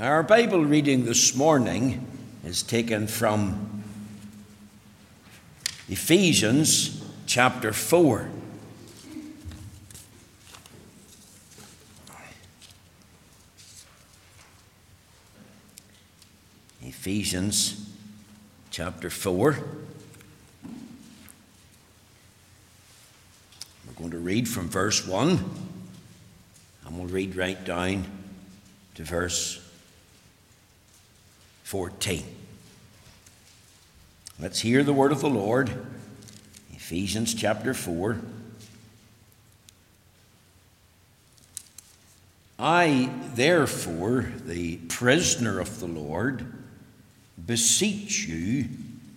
Our Bible reading this morning is taken from Ephesians chapter 4. Ephesians chapter 4. We're going to read from verse 1 and we'll read right down to verse 14. Let's hear the word of the Lord. Ephesians chapter 4. I, therefore, the prisoner of the Lord, beseech you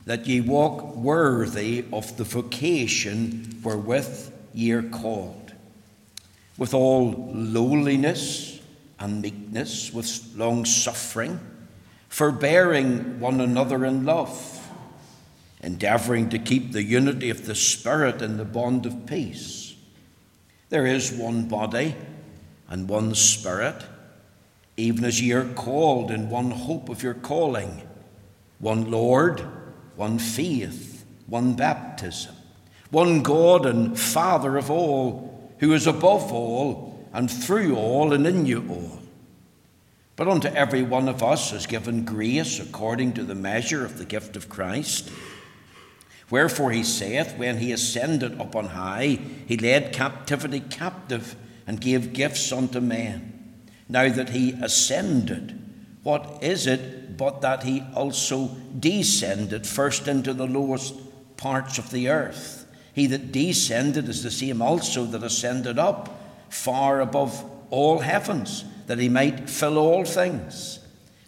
that ye walk worthy of the vocation wherewith ye are called, with all lowliness and meekness, with long suffering forbearing one another in love, endeavoring to keep the unity of the Spirit in the bond of peace. There is one body and one Spirit, even as ye are called in one hope of your calling, one Lord, one faith, one baptism, one God and Father of all, who is above all and through all and in you all. But unto every one of us is given grace according to the measure of the gift of Christ. Wherefore he saith, When he ascended up on high, he led captivity captive and gave gifts unto men. Now that he ascended, what is it but that he also descended first into the lowest parts of the earth? He that descended is the same also that ascended up far above all heavens that he might fill all things.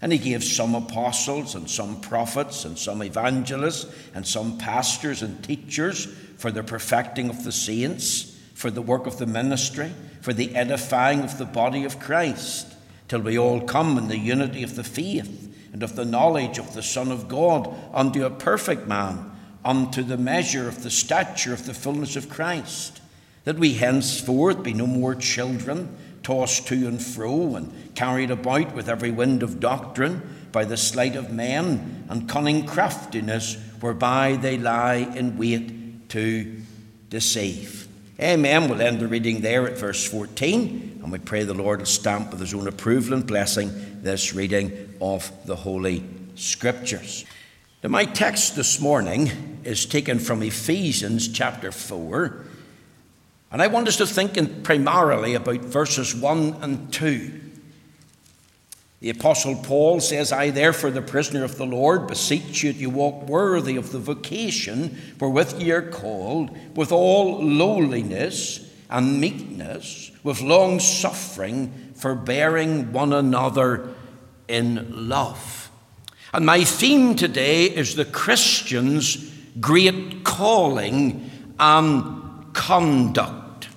And he gave some apostles and some prophets and some evangelists and some pastors and teachers for the perfecting of the saints, for the work of the ministry, for the edifying of the body of Christ, till we all come in the unity of the faith and of the knowledge of the Son of God unto a perfect man, unto the measure of the stature of the fullness of Christ, that we henceforth be no more children tossed to and fro and carried about with every wind of doctrine by the sleight of men and cunning craftiness whereby they lie in wait to deceive. Amen. We'll end the reading there at verse 14, and we pray the Lord will stamp with his own approval and blessing this reading of the Holy Scriptures. Now, my text this morning is taken from Ephesians chapter 4 and I want us to think in primarily about verses 1 and 2. The Apostle Paul says, I, therefore, the prisoner of the Lord, beseech you that you walk worthy of the vocation wherewith ye are called, with all lowliness and meekness, with long suffering, forbearing one another in love. And my theme today is the Christian's great calling and conduct.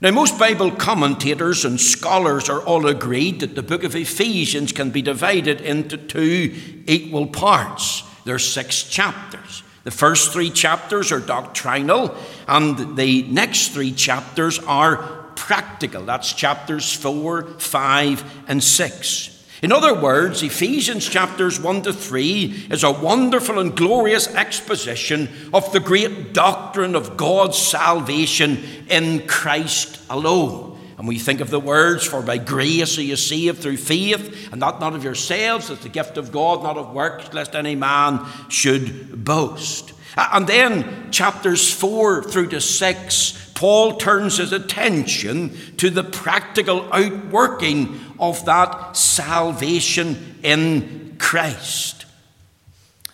Now, most Bible commentators and scholars are all agreed that the book of Ephesians can be divided into two equal parts. There are six chapters. The first three chapters are doctrinal, and the next three chapters are practical. That's chapters 4, 5, and 6. In other words, Ephesians chapters 1 to 3 is a wonderful and glorious exposition of the great doctrine of God's salvation in Christ alone. And we think of the words, For by grace are you saved through faith, and that not of yourselves, it's the gift of God, not of works, lest any man should boast. And then chapters 4 through to 6 Paul turns his attention to the practical outworking of that salvation in Christ.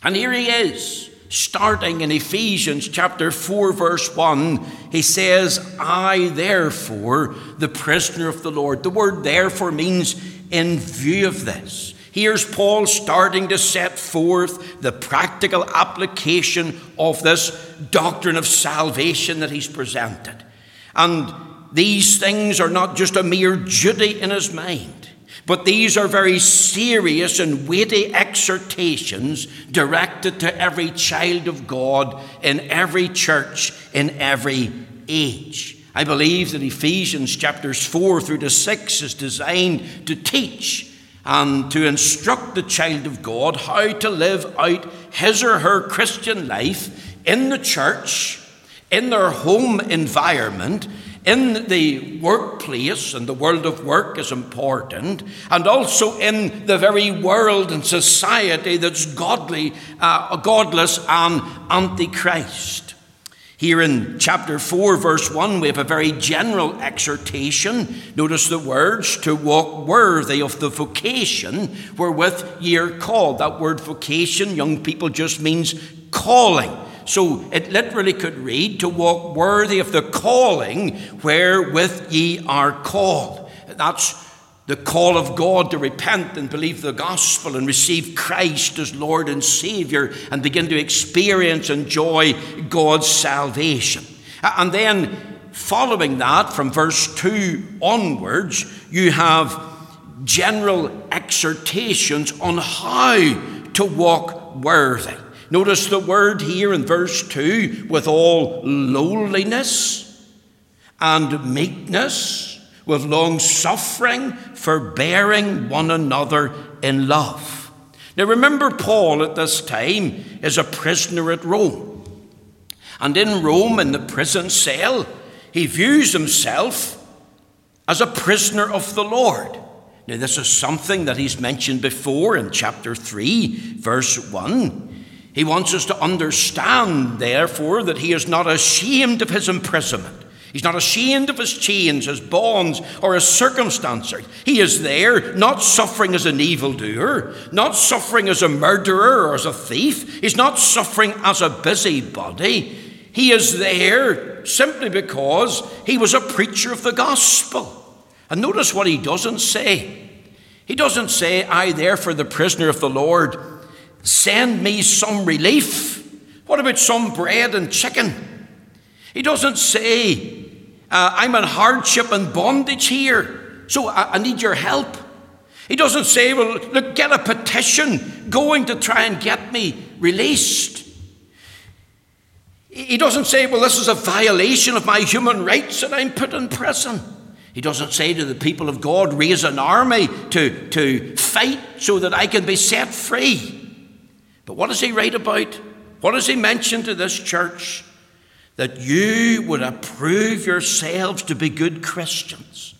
And here he is, starting in Ephesians chapter 4, verse 1. He says, I therefore, the prisoner of the Lord. The word therefore means in view of this. Here's Paul starting to set forth the practical application of this doctrine of salvation that he's presented. And these things are not just a mere duty in his mind, but these are very serious and weighty exhortations directed to every child of God in every church in every age. I believe that Ephesians chapters 4 through to 6 is designed to teach and to instruct the child of God how to live out his or her Christian life in the church, in their home environment, in the workplace and the world of work is important, and also in the very world and society that's godly, uh, godless and antichrist. Here in chapter 4, verse 1, we have a very general exhortation. Notice the words to walk worthy of the vocation wherewith ye are called. That word vocation, young people, just means calling. So it literally could read to walk worthy of the calling wherewith ye are called. That's the call of God to repent and believe the gospel and receive Christ as Lord and Savior and begin to experience and enjoy God's salvation. And then, following that, from verse 2 onwards, you have general exhortations on how to walk worthy. Notice the word here in verse 2 with all lowliness and meekness with long suffering, forbearing one another in love. Now remember, Paul at this time is a prisoner at Rome. And in Rome, in the prison cell, he views himself as a prisoner of the Lord. Now, this is something that he's mentioned before in chapter 3, verse 1. He wants us to understand, therefore, that he is not ashamed of his imprisonment He's not ashamed of his chains, his bonds, or his circumstances. He is there, not suffering as an evildoer, not suffering as a murderer or as a thief. He's not suffering as a busybody. He is there simply because he was a preacher of the gospel. And notice what he doesn't say. He doesn't say, I, therefore, the prisoner of the Lord, send me some relief. What about some bread and chicken? He doesn't say, uh, I'm in hardship and bondage here, so I, I need your help. He doesn't say, Well, look, get a petition going to try and get me released. He doesn't say, Well, this is a violation of my human rights that I'm put in prison. He doesn't say to the people of God, Raise an army to, to fight so that I can be set free. But what does he write about? What does he mention to this church? That you would approve yourselves to be good Christians,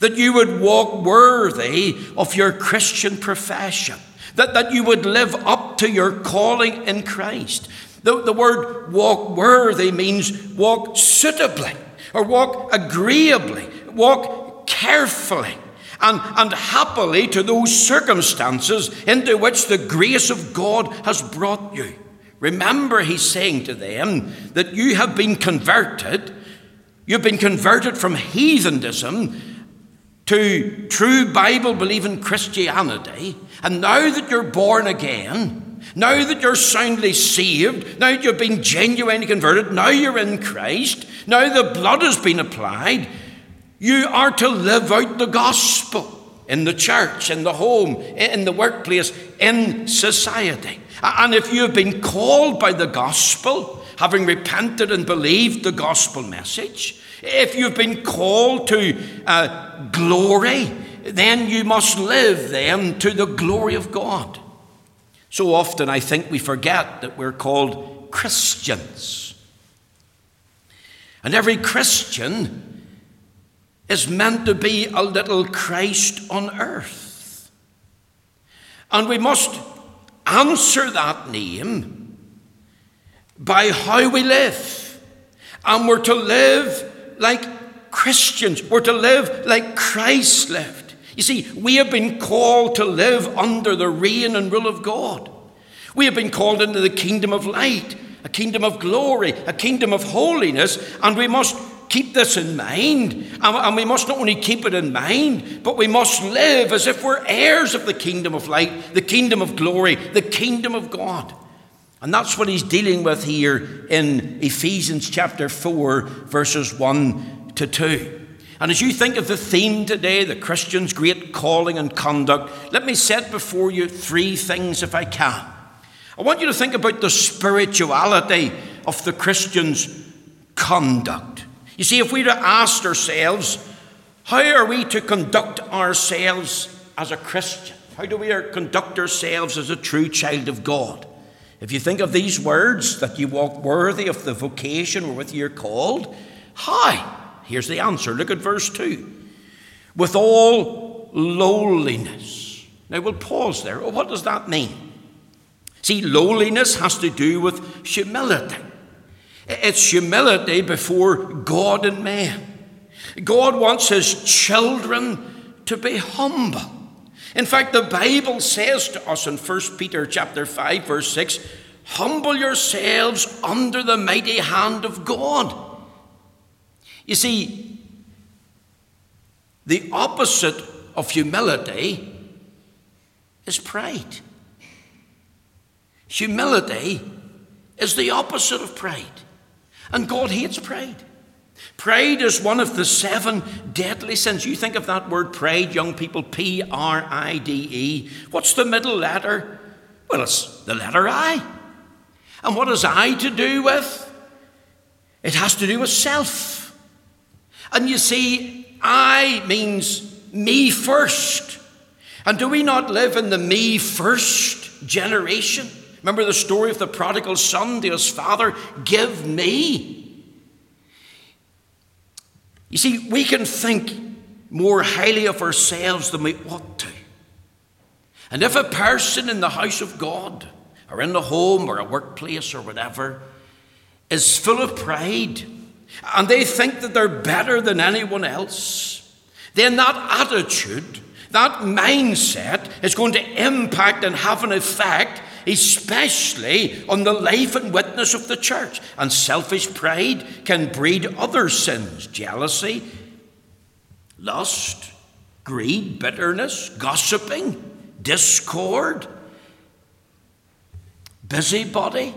that you would walk worthy of your Christian profession, that, that you would live up to your calling in Christ. The, the word walk worthy means walk suitably, or walk agreeably, walk carefully. And, and happily to those circumstances into which the grace of God has brought you. Remember, he's saying to them that you have been converted. You've been converted from heathenism to true Bible believing Christianity. And now that you're born again, now that you're soundly saved, now that you've been genuinely converted, now you're in Christ, now the blood has been applied, you are to live out the gospel in the church, in the home, in the workplace, in society. And if you have been called by the gospel, having repented and believed the gospel message, if you've been called to uh, glory, then you must live then to the glory of God. So often I think we forget that we're called Christians. And every Christian is meant to be a little Christ on earth. And we must answer that name by how we live. And we're to live like Christians, we're to live like Christ lived. You see, we have been called to live under the reign and rule of God. We have been called into the kingdom of light, a kingdom of glory, a kingdom of holiness, and we must keep this in mind. And we must not only keep it in mind, but we must live as if we're heirs of the kingdom of light, the kingdom of glory, the kingdom of God. And that's what he's dealing with here in Ephesians chapter 4, verses 1 to 2. And as you think of the theme today, the Christian's great calling and conduct, let me set before you three things if I can. I want you to think about the spirituality of the Christian's conduct. You see, if we'd have asked ourselves, how are we to conduct ourselves as a Christian? How do we er, conduct ourselves as a true child of God? If you think of these words, that you walk worthy of the vocation wherewith you're called, how? Here's the answer. Look at verse 2. With all lowliness. Now we'll pause there. What does that mean? See, lowliness has to do with humility. It's humility before God and man. God wants his children to be humble. In fact, the Bible says to us in 1 Peter chapter 5 verse 6, humble yourselves under the mighty hand of God. You see, the opposite of humility is pride. Humility is the opposite of pride. And God hates pride. Pride is one of the seven deadly sins. You think of that word pride, young people, P R I D E. What's the middle letter? Well, it's the letter I. And what has I to do with? It has to do with self. And you see, I means me first. And do we not live in the me first generation? Remember the story of the prodigal son to his father? Give me. You see, we can think more highly of ourselves than we ought to. And if a person in the house of God, or in the home, or a workplace, or whatever, is full of pride, and they think that they're better than anyone else, then that attitude, that mindset is going to impact and have an effect especially on the life and witness of the church. And selfish pride can breed other sins jealousy, lust, greed, bitterness, gossiping, discord, busybody,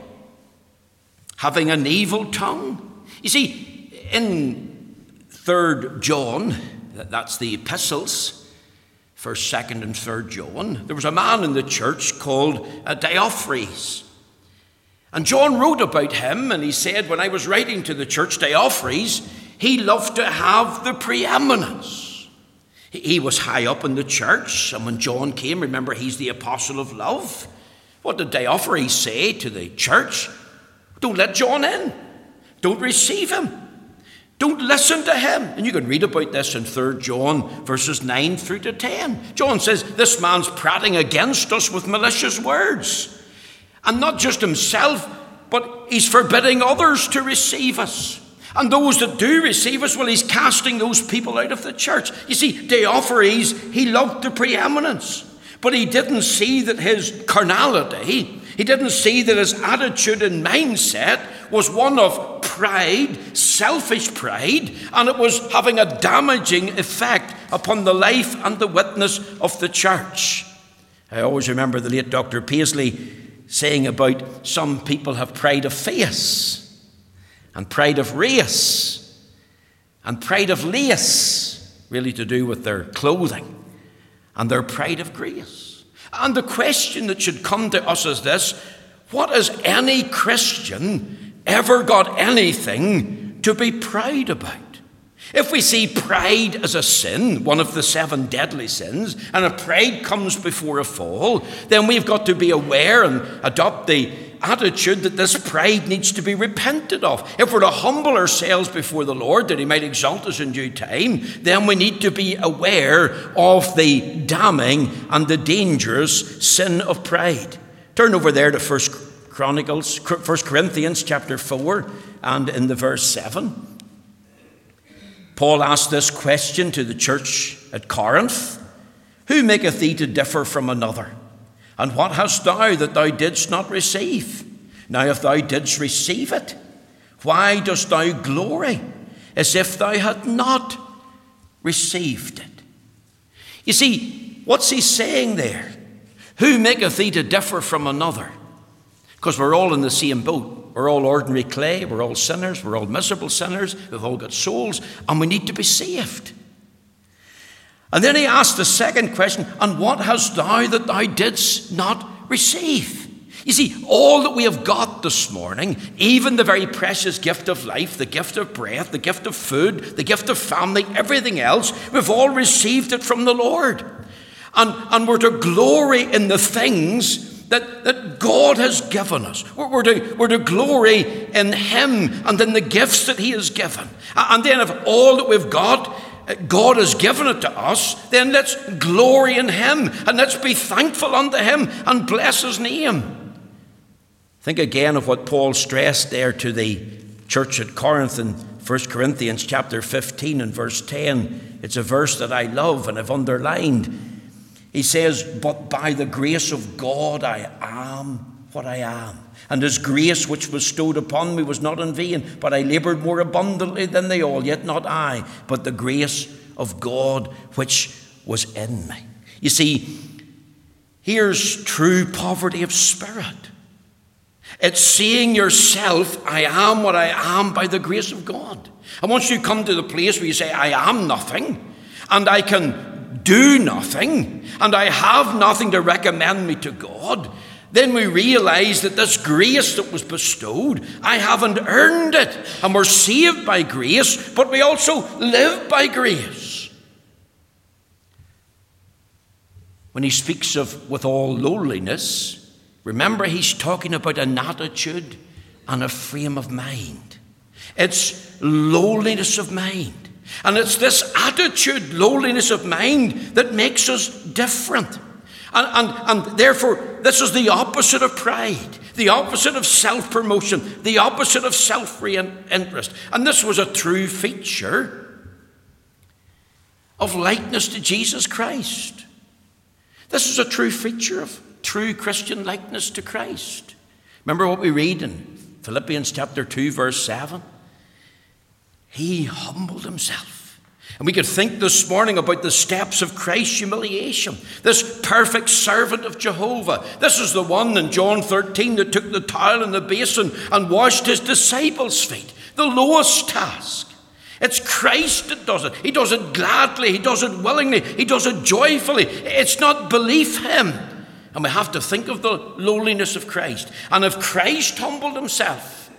having an evil tongue. You see, in 3rd John, that's the epistles, First, Second, and Third John, there was a man in the church called uh, Diotrephes. And John wrote about him, and he said, When I was writing to the church, Diotrephes, he loved to have the preeminence. He was high up in the church, and when John came, remember, he's the apostle of love. What did Diotrephes say to the church? Don't let John in, don't receive him. Don't listen to him. And you can read about this in 3 John verses 9 through to 10. John says, This man's prating against us with malicious words. And not just himself, but he's forbidding others to receive us. And those that do receive us, well, he's casting those people out of the church. You see, Diotrephes, he loved the preeminence, but he didn't see that his carnality, he didn't see that his attitude and mindset was one of pride, selfish pride, and it was having a damaging effect upon the life and the witness of the church. I always remember the late Dr. Paisley saying about some people have pride of face, and pride of race, and pride of lace, really to do with their clothing, and their pride of grace. And the question that should come to us is this what has any Christian ever got anything to be proud about. If we see pride as a sin, one of the seven deadly sins, and if pride comes before a fall, then we've got to be aware and adopt the attitude that this pride needs to be repented of. If we're to humble ourselves before the Lord that He might exalt us in due time, then we need to be aware of the damning and the dangerous sin of pride. Turn over there to First Chronicles, First Corinthians chapter 4, and in the verse 7. Paul asked this question to the church at Corinth Who maketh thee to differ from another? And what hast thou that thou didst not receive? Now, if thou didst receive it, why dost thou glory as if thou had not received it? You see, what's he saying there? Who maketh thee to differ from another? Because we're all in the same boat. We're all ordinary clay. We're all sinners. We're all miserable sinners. We've all got souls, and we need to be saved. And then he asked the second question And what hast thou that thou didst not receive? You see, all that we have got this morning, even the very precious gift of life, the gift of breath, the gift of food, the gift of family, everything else, we've all received it from the Lord. And, and we're to glory in the things that, that God has given us. We're, to, we're to glory in Him and in the gifts that He has given. And then, if all that we've got, God has given it to us, then let's glory in Him and let's be thankful unto Him and bless His name. Think again of what Paul stressed there to the church at Corinth in 1 Corinthians chapter 15 and verse 10. It's a verse that I love and have underlined. He says, But by the grace of God I am what I am. And his grace which bestowed upon me was not in vain, but I laboured more abundantly than they all, yet not I, but the grace of God which was in me. You see, here's true poverty of spirit. It's seeing yourself, I am what I am by the grace of God. And once you come to the place where you say, I am nothing, and I can do nothing, and I have nothing to recommend me to God, then we realize that this grace that was bestowed, I haven't earned it. And we're saved by grace, but we also live by grace. When he speaks of with all lowliness, Remember, he's talking about an attitude and a frame of mind. It's lowliness of mind. And it's this attitude, lowliness of mind, that makes us different. And, and, and therefore, this is the opposite of pride, the opposite of self promotion, the opposite of self interest. And this was a true feature of likeness to Jesus Christ. This is a true feature of true Christian likeness to Christ. Remember what we read in Philippians chapter 2, verse 7? He humbled himself. And we could think this morning about the steps of Christ's humiliation. This perfect servant of Jehovah. This is the one in John 13 that took the towel and the basin and washed his disciples' feet. The lowest task. It's Christ that does it. He does it gladly, He does it willingly, He does it joyfully. It's not belief Him. And we have to think of the lowliness of Christ. And if Christ humbled himself,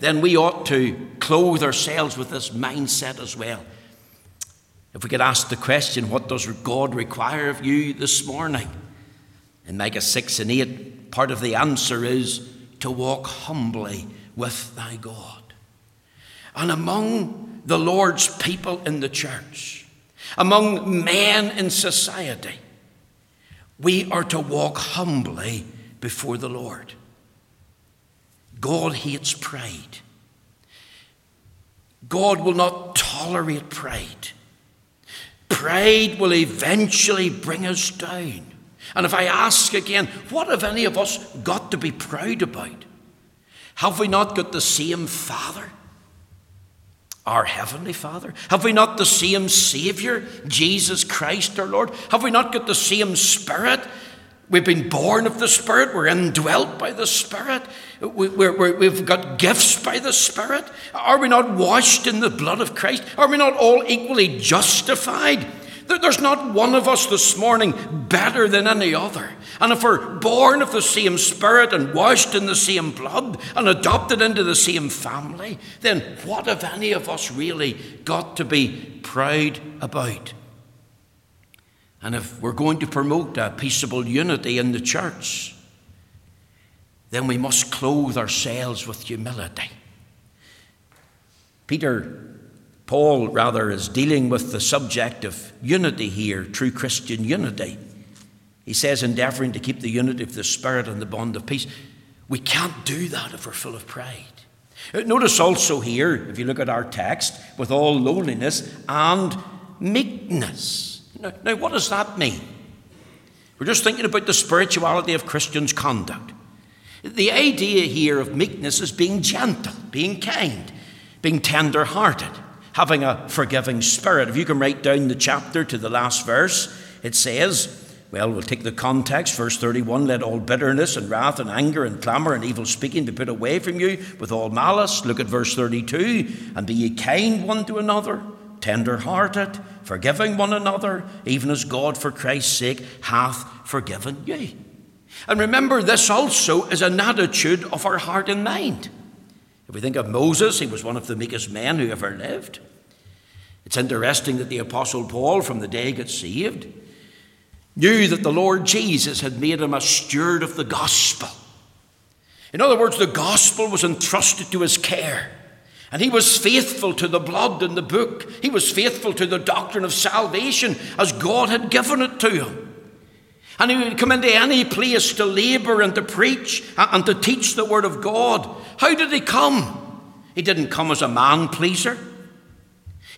then we ought to clothe ourselves with this mindset as well. If we could ask the question, what does God require of you this morning? In Micah 6 and 8, part of the answer is to walk humbly with thy God. And among the Lord's people in the church, among men in society, we are to walk humbly before the Lord. God hates pride. God will not tolerate pride. Pride will eventually bring us down. And if I ask again, what have any of us got to be proud about? Have we not got the same Father? our Heavenly Father? Have we not the same Saviour, Jesus Christ our Lord? Have we not got the same Spirit? We've been born of the Spirit, we're indwelt by the Spirit, we, have got gifts by the Spirit. Are we not washed in the blood of Christ? Are we not all equally justified? There's not one of us this morning better than any other. And if we're born of the same Spirit and washed in the same blood and adopted into the same family, then what have any of us really got to be proud about? And if we're going to promote a peaceable unity in the church, then we must clothe ourselves with humility. Peter Paul, rather, is dealing with the subject of unity here, true Christian unity. He says, endeavoring to keep the unity of the Spirit and the bond of peace. We can't do that if we're full of pride. Uh, notice also here, if you look at our text, with all lowliness and meekness. Now, now what does that mean? We're just thinking about the spirituality of Christians' conduct. The idea here of meekness is being gentle, being kind, being tender hearted having a forgiving spirit. If you can write down the chapter to the last verse, it says, well, we'll take the context. Verse 31 Let all bitterness and wrath and anger and clamour and evil speaking be put away from you with all malice. Look at verse 32 And be ye kind one to another, tender hearted, forgiving one another, even as God for Christ's sake hath forgiven you. And remember, this also is an attitude of our heart and mind. If we think of Moses, he was one of the meekest men who ever lived. It's interesting that the Apostle Paul, from the day he got saved, knew that the Lord Jesus had made him a steward of the gospel. In other words, the gospel was entrusted to his care. And he was faithful to the blood in the book. He was faithful to the doctrine of salvation as God had given it to him. And he would come into any place to labour and to preach and to teach the word of God. How did he come? He didn't come as a man pleaser.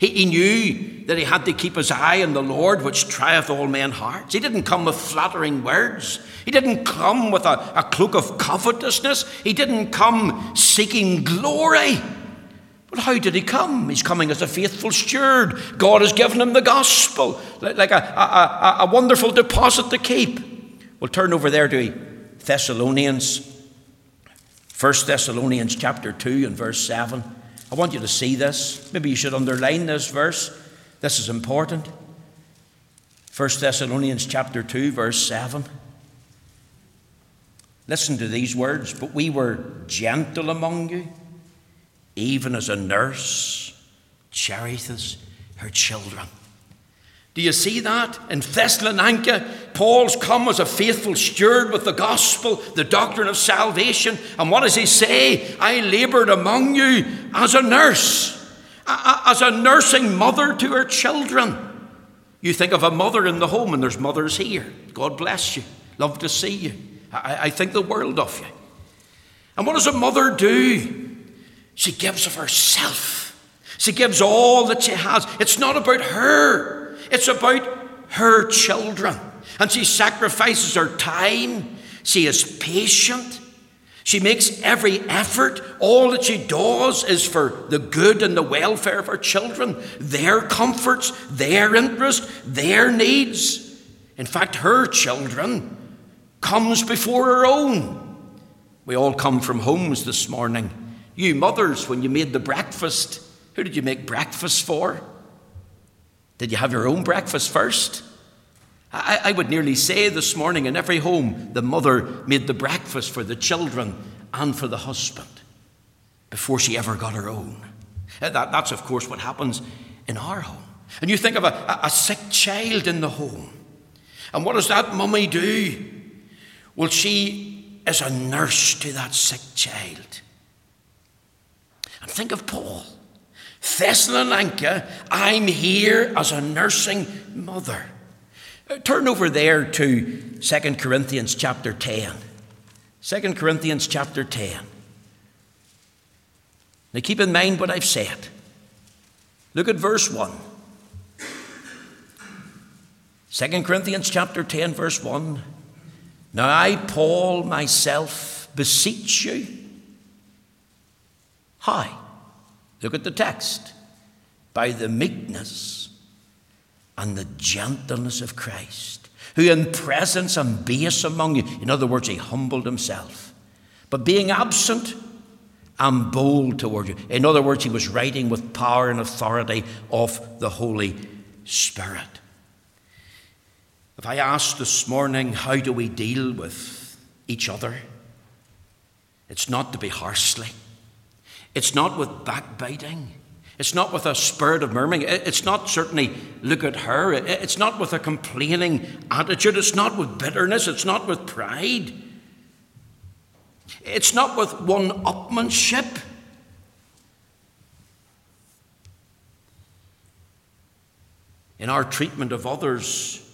He, he knew that he had to keep his eye on the Lord, which trieth all men's hearts. He didn't come with flattering words. He didn't come with a, a cloak of covetousness. He didn't come seeking glory. But how did he come? He's coming as a faithful steward. God has given him the gospel, like a, a, a, a wonderful deposit to keep. We'll turn over there to Thessalonians, 1 Thessalonians chapter 2 and verse 7. I want you to see this. Maybe you should underline this verse. This is important. 1 Thessalonians chapter 2 verse 7. Listen to these words, but we were gentle among you, even as a nurse cherisheth her children. Do you see that? In Thessalonica, Paul's come as a faithful steward with the gospel, the doctrine of salvation. And what does he say? I laboured among you as a nurse, as a nursing mother to her children. You think of a mother in the home, and there's mothers here. God bless you. Love to see you. I, I think the world of you. And what does a mother do? She gives of herself. She gives all that she has. It's not about her. It's about her children. And she sacrifices her time. She is patient. She makes every effort. All that she does is for the good and the welfare of her children, their comforts, their interests, their needs. In fact, her children comes before her own. We all come from homes this morning. You mothers, when you made the breakfast, who did you make breakfast for? Did you have your own breakfast first? I, I, would nearly say this morning in every home, the mother made the breakfast for the children and for the husband before she ever got her own. That, that's, of course, what happens in our home. And you think of a, a sick child in the home. And what does that mummy do? Well, she is a nurse to that sick child. And think of Paul. Thessalonica, I'm here as a nursing mother. Uh, turn over there to 2 Corinthians chapter 10. 2 Corinthians chapter 10. Now keep in mind what I've said. Look at verse 1. 2 Corinthians chapter 10, verse 1. Now I, Paul, myself, beseech you. How? Look at the text. By the meekness and the gentleness of Christ, who in presence and base among you, in other words, he humbled himself, but being absent and bold toward you. In other words, he was writing with power and authority of the Holy Spirit. If I ask this morning, how do we deal with each other? It's not to be harshly. It's not with backbiting. It's not with a spirit of murmuring. It's not certainly look at her. It's not with a complaining attitude. It's not with bitterness. It's not with pride. It's not with one upmanship. In our treatment of others,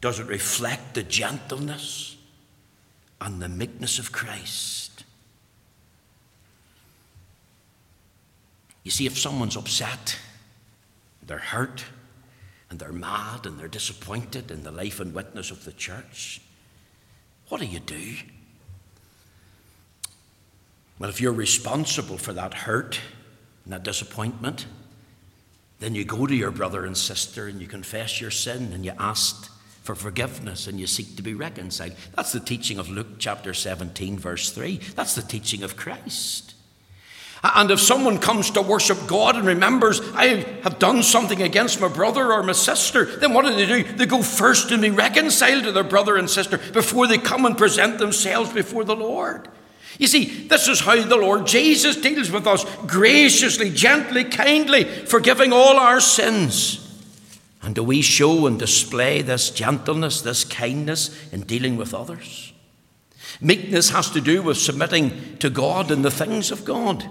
does it reflect the gentleness and the meekness of Christ? You see, if someone's upset, they're hurt, and they're mad, and they're disappointed in the life and witness of the church, what do you do? Well, if you're responsible for that hurt and that disappointment, then you go to your brother and sister and you confess your sin and you ask for forgiveness and you seek to be reconciled. That's the teaching of Luke chapter 17, verse 3. That's the teaching of Christ. And if someone comes to worship God and remembers, I have done something against my brother or my sister, then what do they do? They go first and be reconciled to their brother and sister before they come and present themselves before the Lord. You see, this is how the Lord Jesus deals with us graciously, gently, kindly, forgiving all our sins. And do we show and display this gentleness, this kindness in dealing with others? Meekness has to do with submitting to God and the things of God.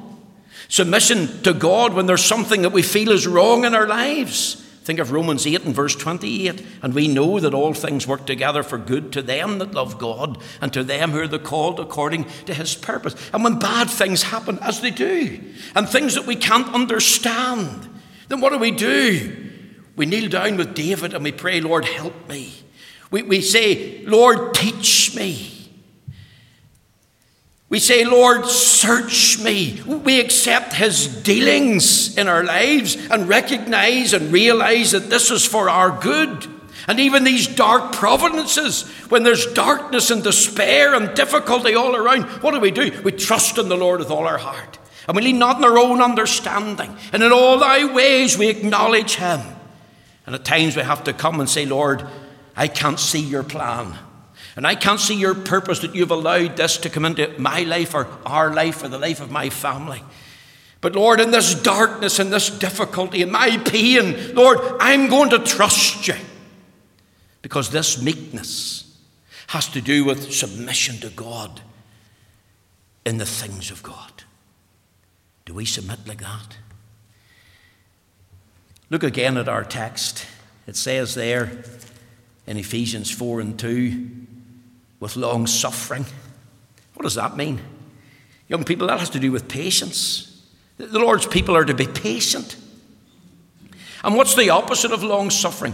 Submission to God when there's something that we feel is wrong in our lives. Think of Romans 8 and verse 28. And we know that all things work together for good to them that love God and to them who are the called according to his purpose. And when bad things happen, as they do, and things that we can't understand, then what do we do? We kneel down with David and we pray, Lord, help me. We, we say, Lord, teach me. We say, Lord, search me. We accept His dealings in our lives and recognize and realize that this is for our good. And even these dark providences, when there's darkness and despair and difficulty all around, what do we do? We trust in the Lord with all our heart. And we lean not on our own understanding. And in all thy ways we acknowledge Him. And at times we have to come and say, Lord, I can't see your plan. And I can't see your purpose that you've allowed this to come into my life or our life or the life of my family. But Lord, in this darkness in this difficulty in my pain, Lord, I'm going to trust you. Because this meekness has to do with submission to God in the things of God. Do we submit like that? Look again at our text. It says there in Ephesians 4 and 2 with long suffering. What does that mean? Young people, that has to do with patience. The Lord's people are to be patient. And what's the opposite of long suffering?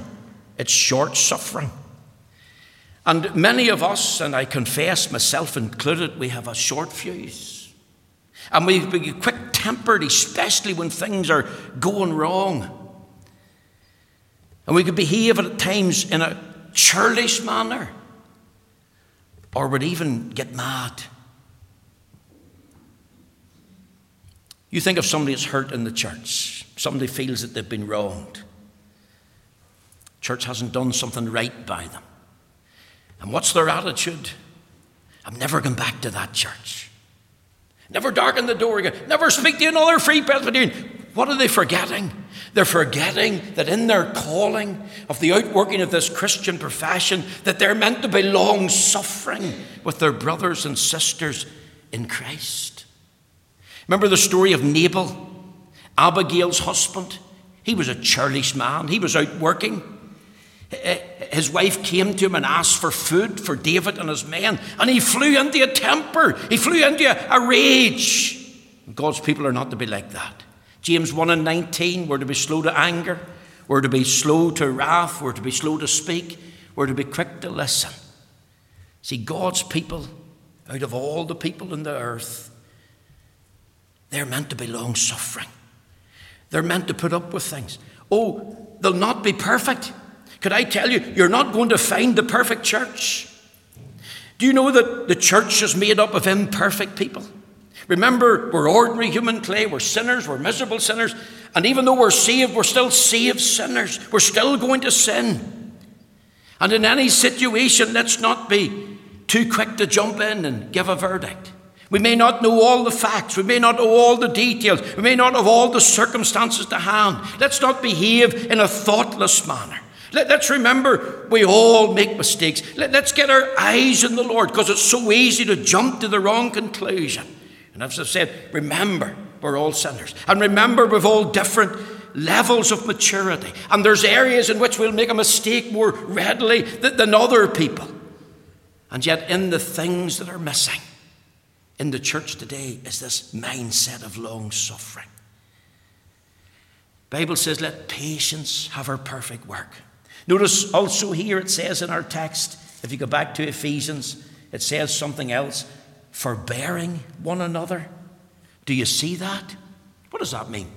It's short suffering. And many of us, and I confess myself included, we have a short fuse. And we be quick tempered, especially when things are going wrong. And we could behave at times in a churlish manner or would even get mad. You think of somebody that's hurt in the church, somebody feels that they've been wronged. Church hasn't done something right by them. And what's their attitude? I'm never going back to that church. Never darken the door again. Never speak to another free Presbyterian. What are they forgetting? They're forgetting that in their calling of the outworking of this Christian profession, that they're meant to be long suffering with their brothers and sisters in Christ. Remember the story of Nabal, Abigail's husband? He was a churlish man, he was out working. His wife came to him and asked for food for David and his men, and he flew into a temper. He flew into a rage. God's people are not to be like that. James 1 and 19, we're to be slow to anger, we're to be slow to wrath, we're to be slow to speak, we're to be quick to listen. See, God's people, out of all the people in the earth, they're meant to be long suffering. They're meant to put up with things. Oh, they'll not be perfect. Could I tell you, you're not going to find the perfect church. Do you know that the church is made up of imperfect people? Remember, we're ordinary human clay, we're sinners, we're miserable sinners, and even though we're saved, we're still saved sinners. We're still going to sin. And in any situation, let's not be too quick to jump in and give a verdict. We may not know all the facts, we may not know all the details, we may not have all the circumstances to hand. Let's not behave in a thoughtless manner. Let, us remember we all make mistakes. Let, us get our eyes on the Lord because it's so easy to jump to the wrong conclusion. And as I've said, remember, we're all sinners. And remember, we've all different levels of maturity. And there's areas in which we'll make a mistake more readily than other people. And yet, in the things that are missing in the church today is this mindset of long suffering. Bible says, let patience have her perfect work. Notice also here it says in our text, if you go back to Ephesians, it says something else forbearing one another. Do you see that? What does that mean?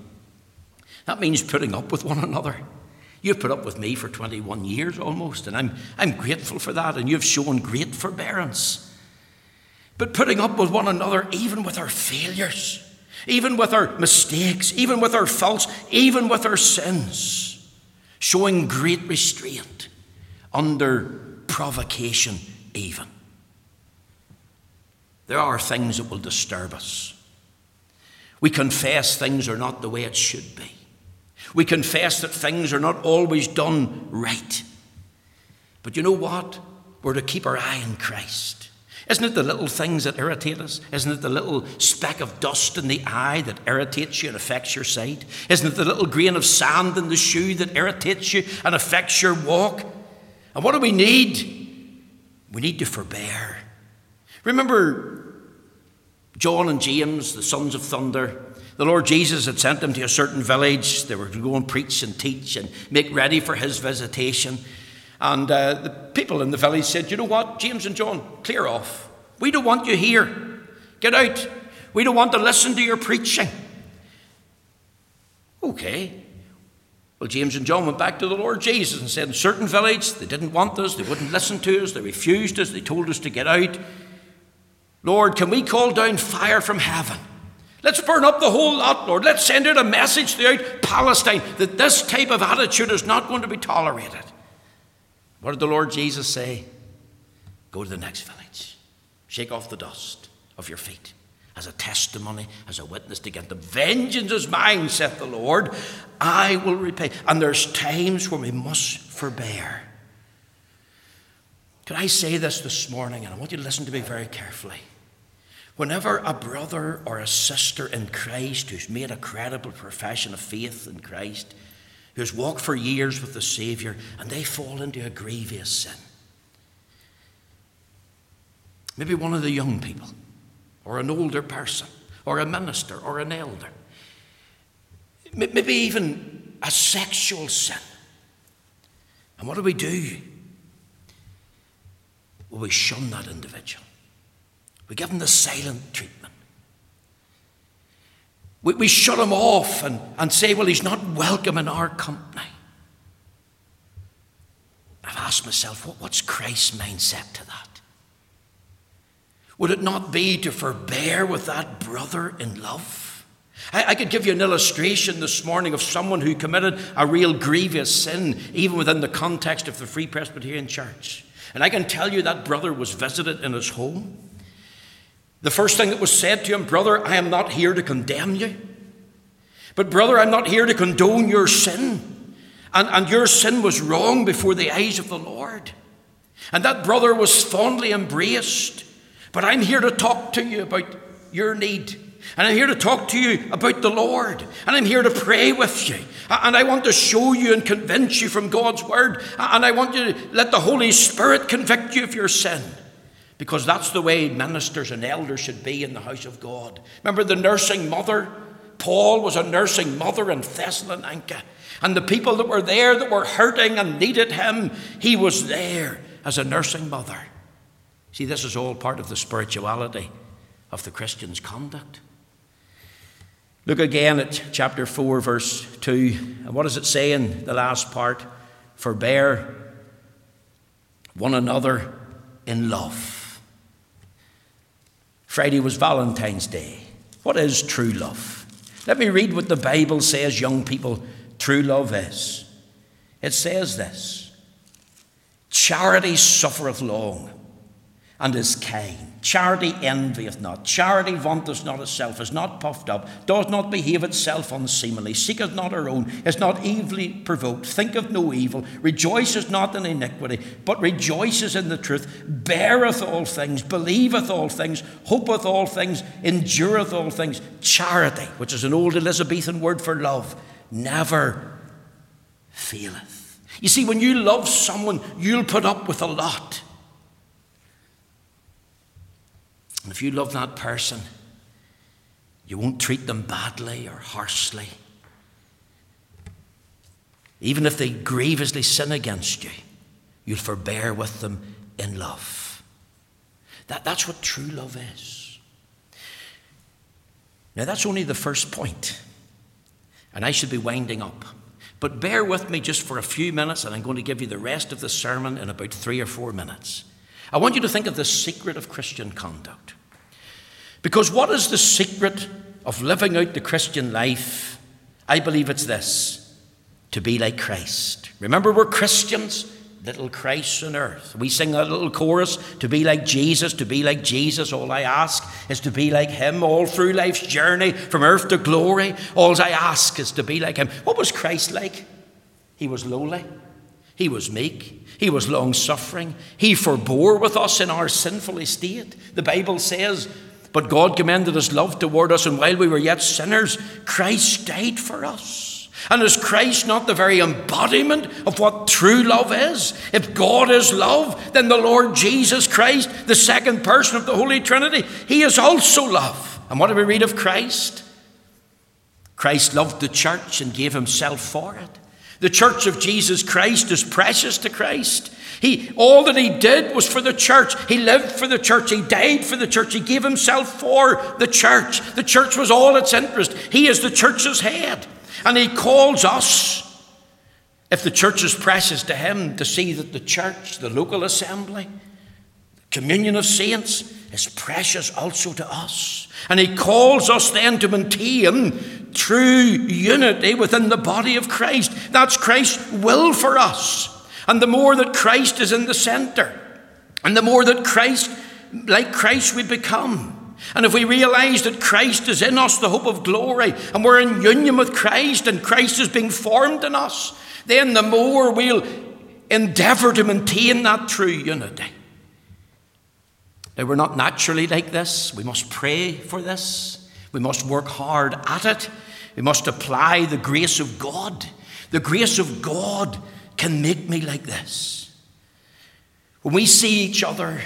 That means putting up with one another. You've put up with me for 21 years almost, and I'm, I'm grateful for that, and you've shown great forbearance. But putting up with one another, even with our failures, even with our mistakes, even with our faults, even with our sins, showing great restraint under provocation, even. There are things that will disturb us. We confess things are not the way it should be. We confess that things are not always done right. But you know what? We're to keep our eye on Christ. Isn't it the little things that irritate us? Isn't it the little speck of dust in the eye that irritates you and affects your sight? Isn't it the little grain of sand in the shoe that irritates you and affects your walk? And what do we need? We need to forbear. Remember John and James, the sons of thunder? The Lord Jesus had sent them to a certain village. They were to go and preach and teach and make ready for his visitation. And uh, the people in the village said, You know what, James and John, clear off. We don't want you here. Get out. We don't want to listen to your preaching. Okay. Well, James and John went back to the Lord Jesus and said, In certain village, they didn't want us, they wouldn't listen to us, they refused us, they told us to get out. Lord, can we call down fire from heaven? Let's burn up the whole lot, Lord. Let's send out a message throughout Palestine that this type of attitude is not going to be tolerated. What did the Lord Jesus say? Go to the next village, shake off the dust of your feet as a testimony, as a witness to get the vengeance is mine, saith the Lord. I will repay. And there's times when we must forbear. Could I say this this morning? And I want you to listen to me very carefully. Whenever a brother or a sister in Christ who's made a credible profession of faith in Christ who's walked for years with the Saviour, and they fall into a grievous sin. Maybe one of the young people, or an older person, or a minister, or an elder. Maybe even a sexual sin. And what do we do? Well, we shun that individual. We give them the silent treatment. We, we shut him off and, and say, well, he's not welcome in our company. I've asked myself, what, what's Christ's mindset to that? Would it not be to forbear with that brother in love? I, I could give you an illustration this morning of someone who committed a real grievous sin, even within the context of the Free Presbyterian Church. And I can tell you that brother was visited in his home. The first thing that was said to him, Brother, I am not here to condemn you. But, brother, I'm not here to condone your sin. And, and your sin was wrong before the eyes of the Lord. And that brother was fondly embraced. But I'm here to talk to you about your need. And I'm here to talk to you about the Lord. And I'm here to pray with you. And I want to show you and convince you from God's word. And I want you to let the Holy Spirit convict you of your sin. Because that's the way ministers and elders should be in the house of God. Remember the nursing mother? Paul was a nursing mother in Thessalonica. And the people that were there that were hurting and needed him, he was there as a nursing mother. See, this is all part of the spirituality of the Christian's conduct. Look again at chapter 4, verse 2. And what does it say in the last part? Forbear one another in love. Friday was Valentine's Day. What is true love? Let me read what the Bible says, young people, true love is. It says this Charity suffereth long and is kind. Charity envieth not. Charity vaunteth not itself, is not puffed up, does not behave itself unseemly, seeketh not her own, is not evilly provoked, thinketh no evil, rejoiceth not in iniquity, but rejoices in the truth, beareth all things, believeth all things, hopeth all things, endureth all things. Charity, which is an old Elizabethan word for love, never faileth. You see, when you love someone, you'll put up with a lot. And if you love that person, you won't treat them badly or harshly. Even if they grievously sin against you, you'll forbear with them in love. That, that's what true love is. Now, that's only the first point, and I should be winding up. But bear with me just for a few minutes, and I'm going to give you the rest of the sermon in about three or four minutes. I want you to think of the secret of Christian conduct. Because what is the secret of living out the Christian life? I believe it's this to be like Christ. Remember, we're Christians. little Christ on earth. We sing a little chorus to be like Jesus, to be like Jesus. All I ask is to be like him all through life's journey from earth to glory. All I ask is to be like him. What was Christ like? He was lowly, he was meek, he was long suffering, he forbore with us in our sinful estate. The Bible says, But God commended his love toward us, and while we were yet sinners, Christ died for us. And is Christ not the very embodiment of what true love is? If God is love, then the Lord Jesus Christ, the second person of the Holy Trinity, he is also love. And what do we read of Christ? Christ loved the church and gave himself for it. The church of Jesus Christ is precious to Christ. He, all that he did was for the church. He lived for the church. He died for the church. He gave himself for the church. The church was all its interest. He is the church's head. And he calls us, if the church is precious to him, to see that the church, the local assembly, communion of saints, is precious also to us. And he calls us then to maintain true unity within the body of Christ. That's Christ's will for us. And the more that Christ is in the center, and the more that Christ, like Christ, we become, and if we realize that Christ is in us, the hope of glory, and we're in union with Christ, and Christ is being formed in us, then the more we'll endeavor to maintain that true unity. Now, we're not naturally like this. We must pray for this. We must work hard at it. We must apply the grace of God. The grace of God can make me like this. When we see each other,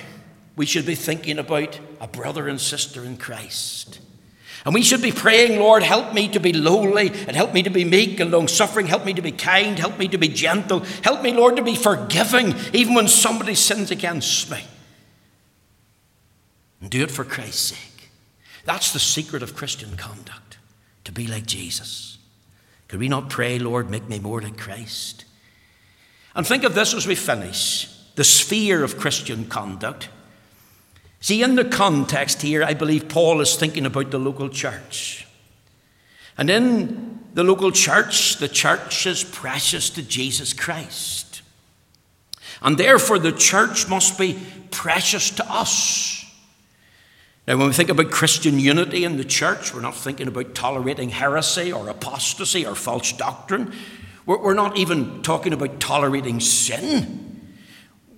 we should be thinking about a brother and sister in Christ. And we should be praying, Lord, help me to be lowly and help me to be meek and long suffering. Help me to be kind. Help me to be gentle. Help me, Lord, to be forgiving even when somebody sins against me. And do it for Christ's sake. That's the secret of Christian conduct, to be like Jesus. Could we not pray, Lord, make me more like Christ? And think of this as we finish the sphere of Christian conduct See, in the context here, I believe Paul is thinking about the local church. And in the local church, the church is precious to Jesus Christ. And therefore, the church must be precious to us. Now, when we think about Christian unity in the church, we're not thinking about tolerating heresy or apostasy or false doctrine. We're not even talking about tolerating sin.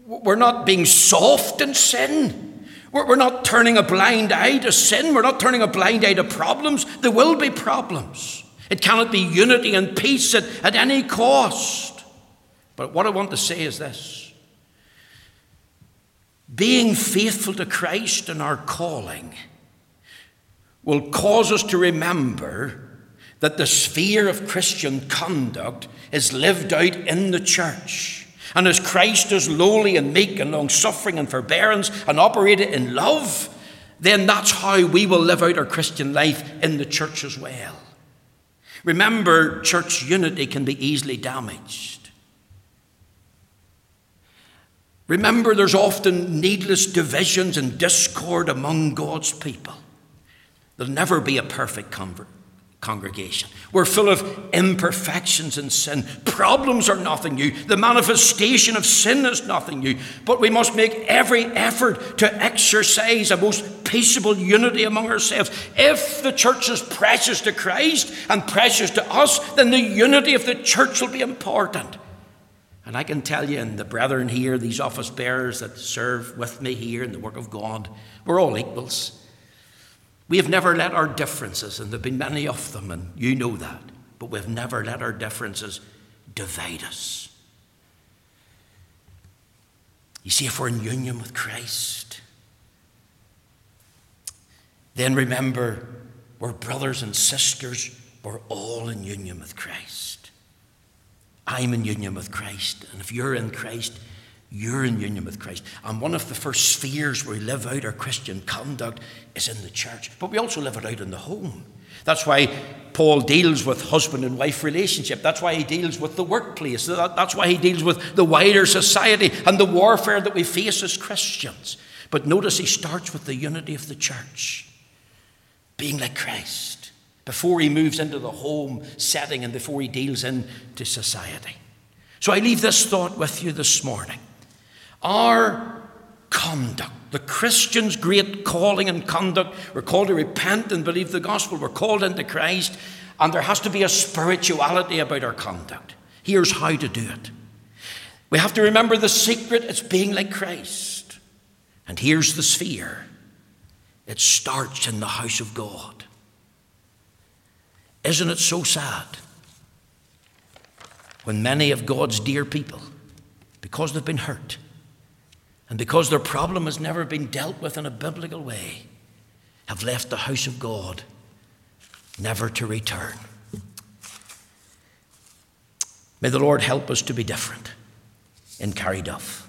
We're not being soft in sin. We're not turning a blind eye to sin. We're not turning a blind eye to problems. There will be problems. It cannot be unity and peace at, at any cost. But what I want to say is this being faithful to Christ and our calling will cause us to remember that the sphere of Christian conduct is lived out in the church. And as Christ is lowly and meek and long suffering and forbearance and operated in love, then that's how we will live out our Christian life in the church as well. Remember, church unity can be easily damaged. Remember, there's often needless divisions and discord among God's people. There'll never be a perfect convert congregation. We're full of imperfections and sin. Problems are nothing new. The manifestation of sin is nothing new. But we must make every effort to exercise a most peaceable unity among ourselves. If the church is precious to Christ and precious to us, then the unity of the church will be important. And I can tell you, and the brethren here, these office bearers that serve with me here in the work of God, we're all equals. We have never let our differences, and there have been many of them, and you know that, but we've never let our differences divide us. You see, if we're in union with Christ, then remember we're brothers and sisters, we're all in union with Christ. I'm in union with Christ, and if you're in Christ, you're in union with Christ. And one of the first spheres where we live out our Christian conduct is in the church, but we also live it out in the home. That's why Paul deals with husband and wife relationship. That's why he deals with the workplace. That's why he deals with the wider society and the warfare that we face as Christians. But notice he starts with the unity of the church, being like Christ, before he moves into the home setting and before he deals into society. So I leave this thought with you this morning. Our conduct, the Christian's great calling and conduct, we're called to repent and believe the gospel, we're called into Christ, and there has to be a spirituality about our conduct. Here's how to do it. We have to remember the secret it's being like Christ. And here's the sphere it starts in the house of God. Isn't it so sad when many of God's dear people, because they've been hurt and because their problem has never been dealt with in a biblical way, have left the house of God never to return? May the Lord help us to be different in Carryduff.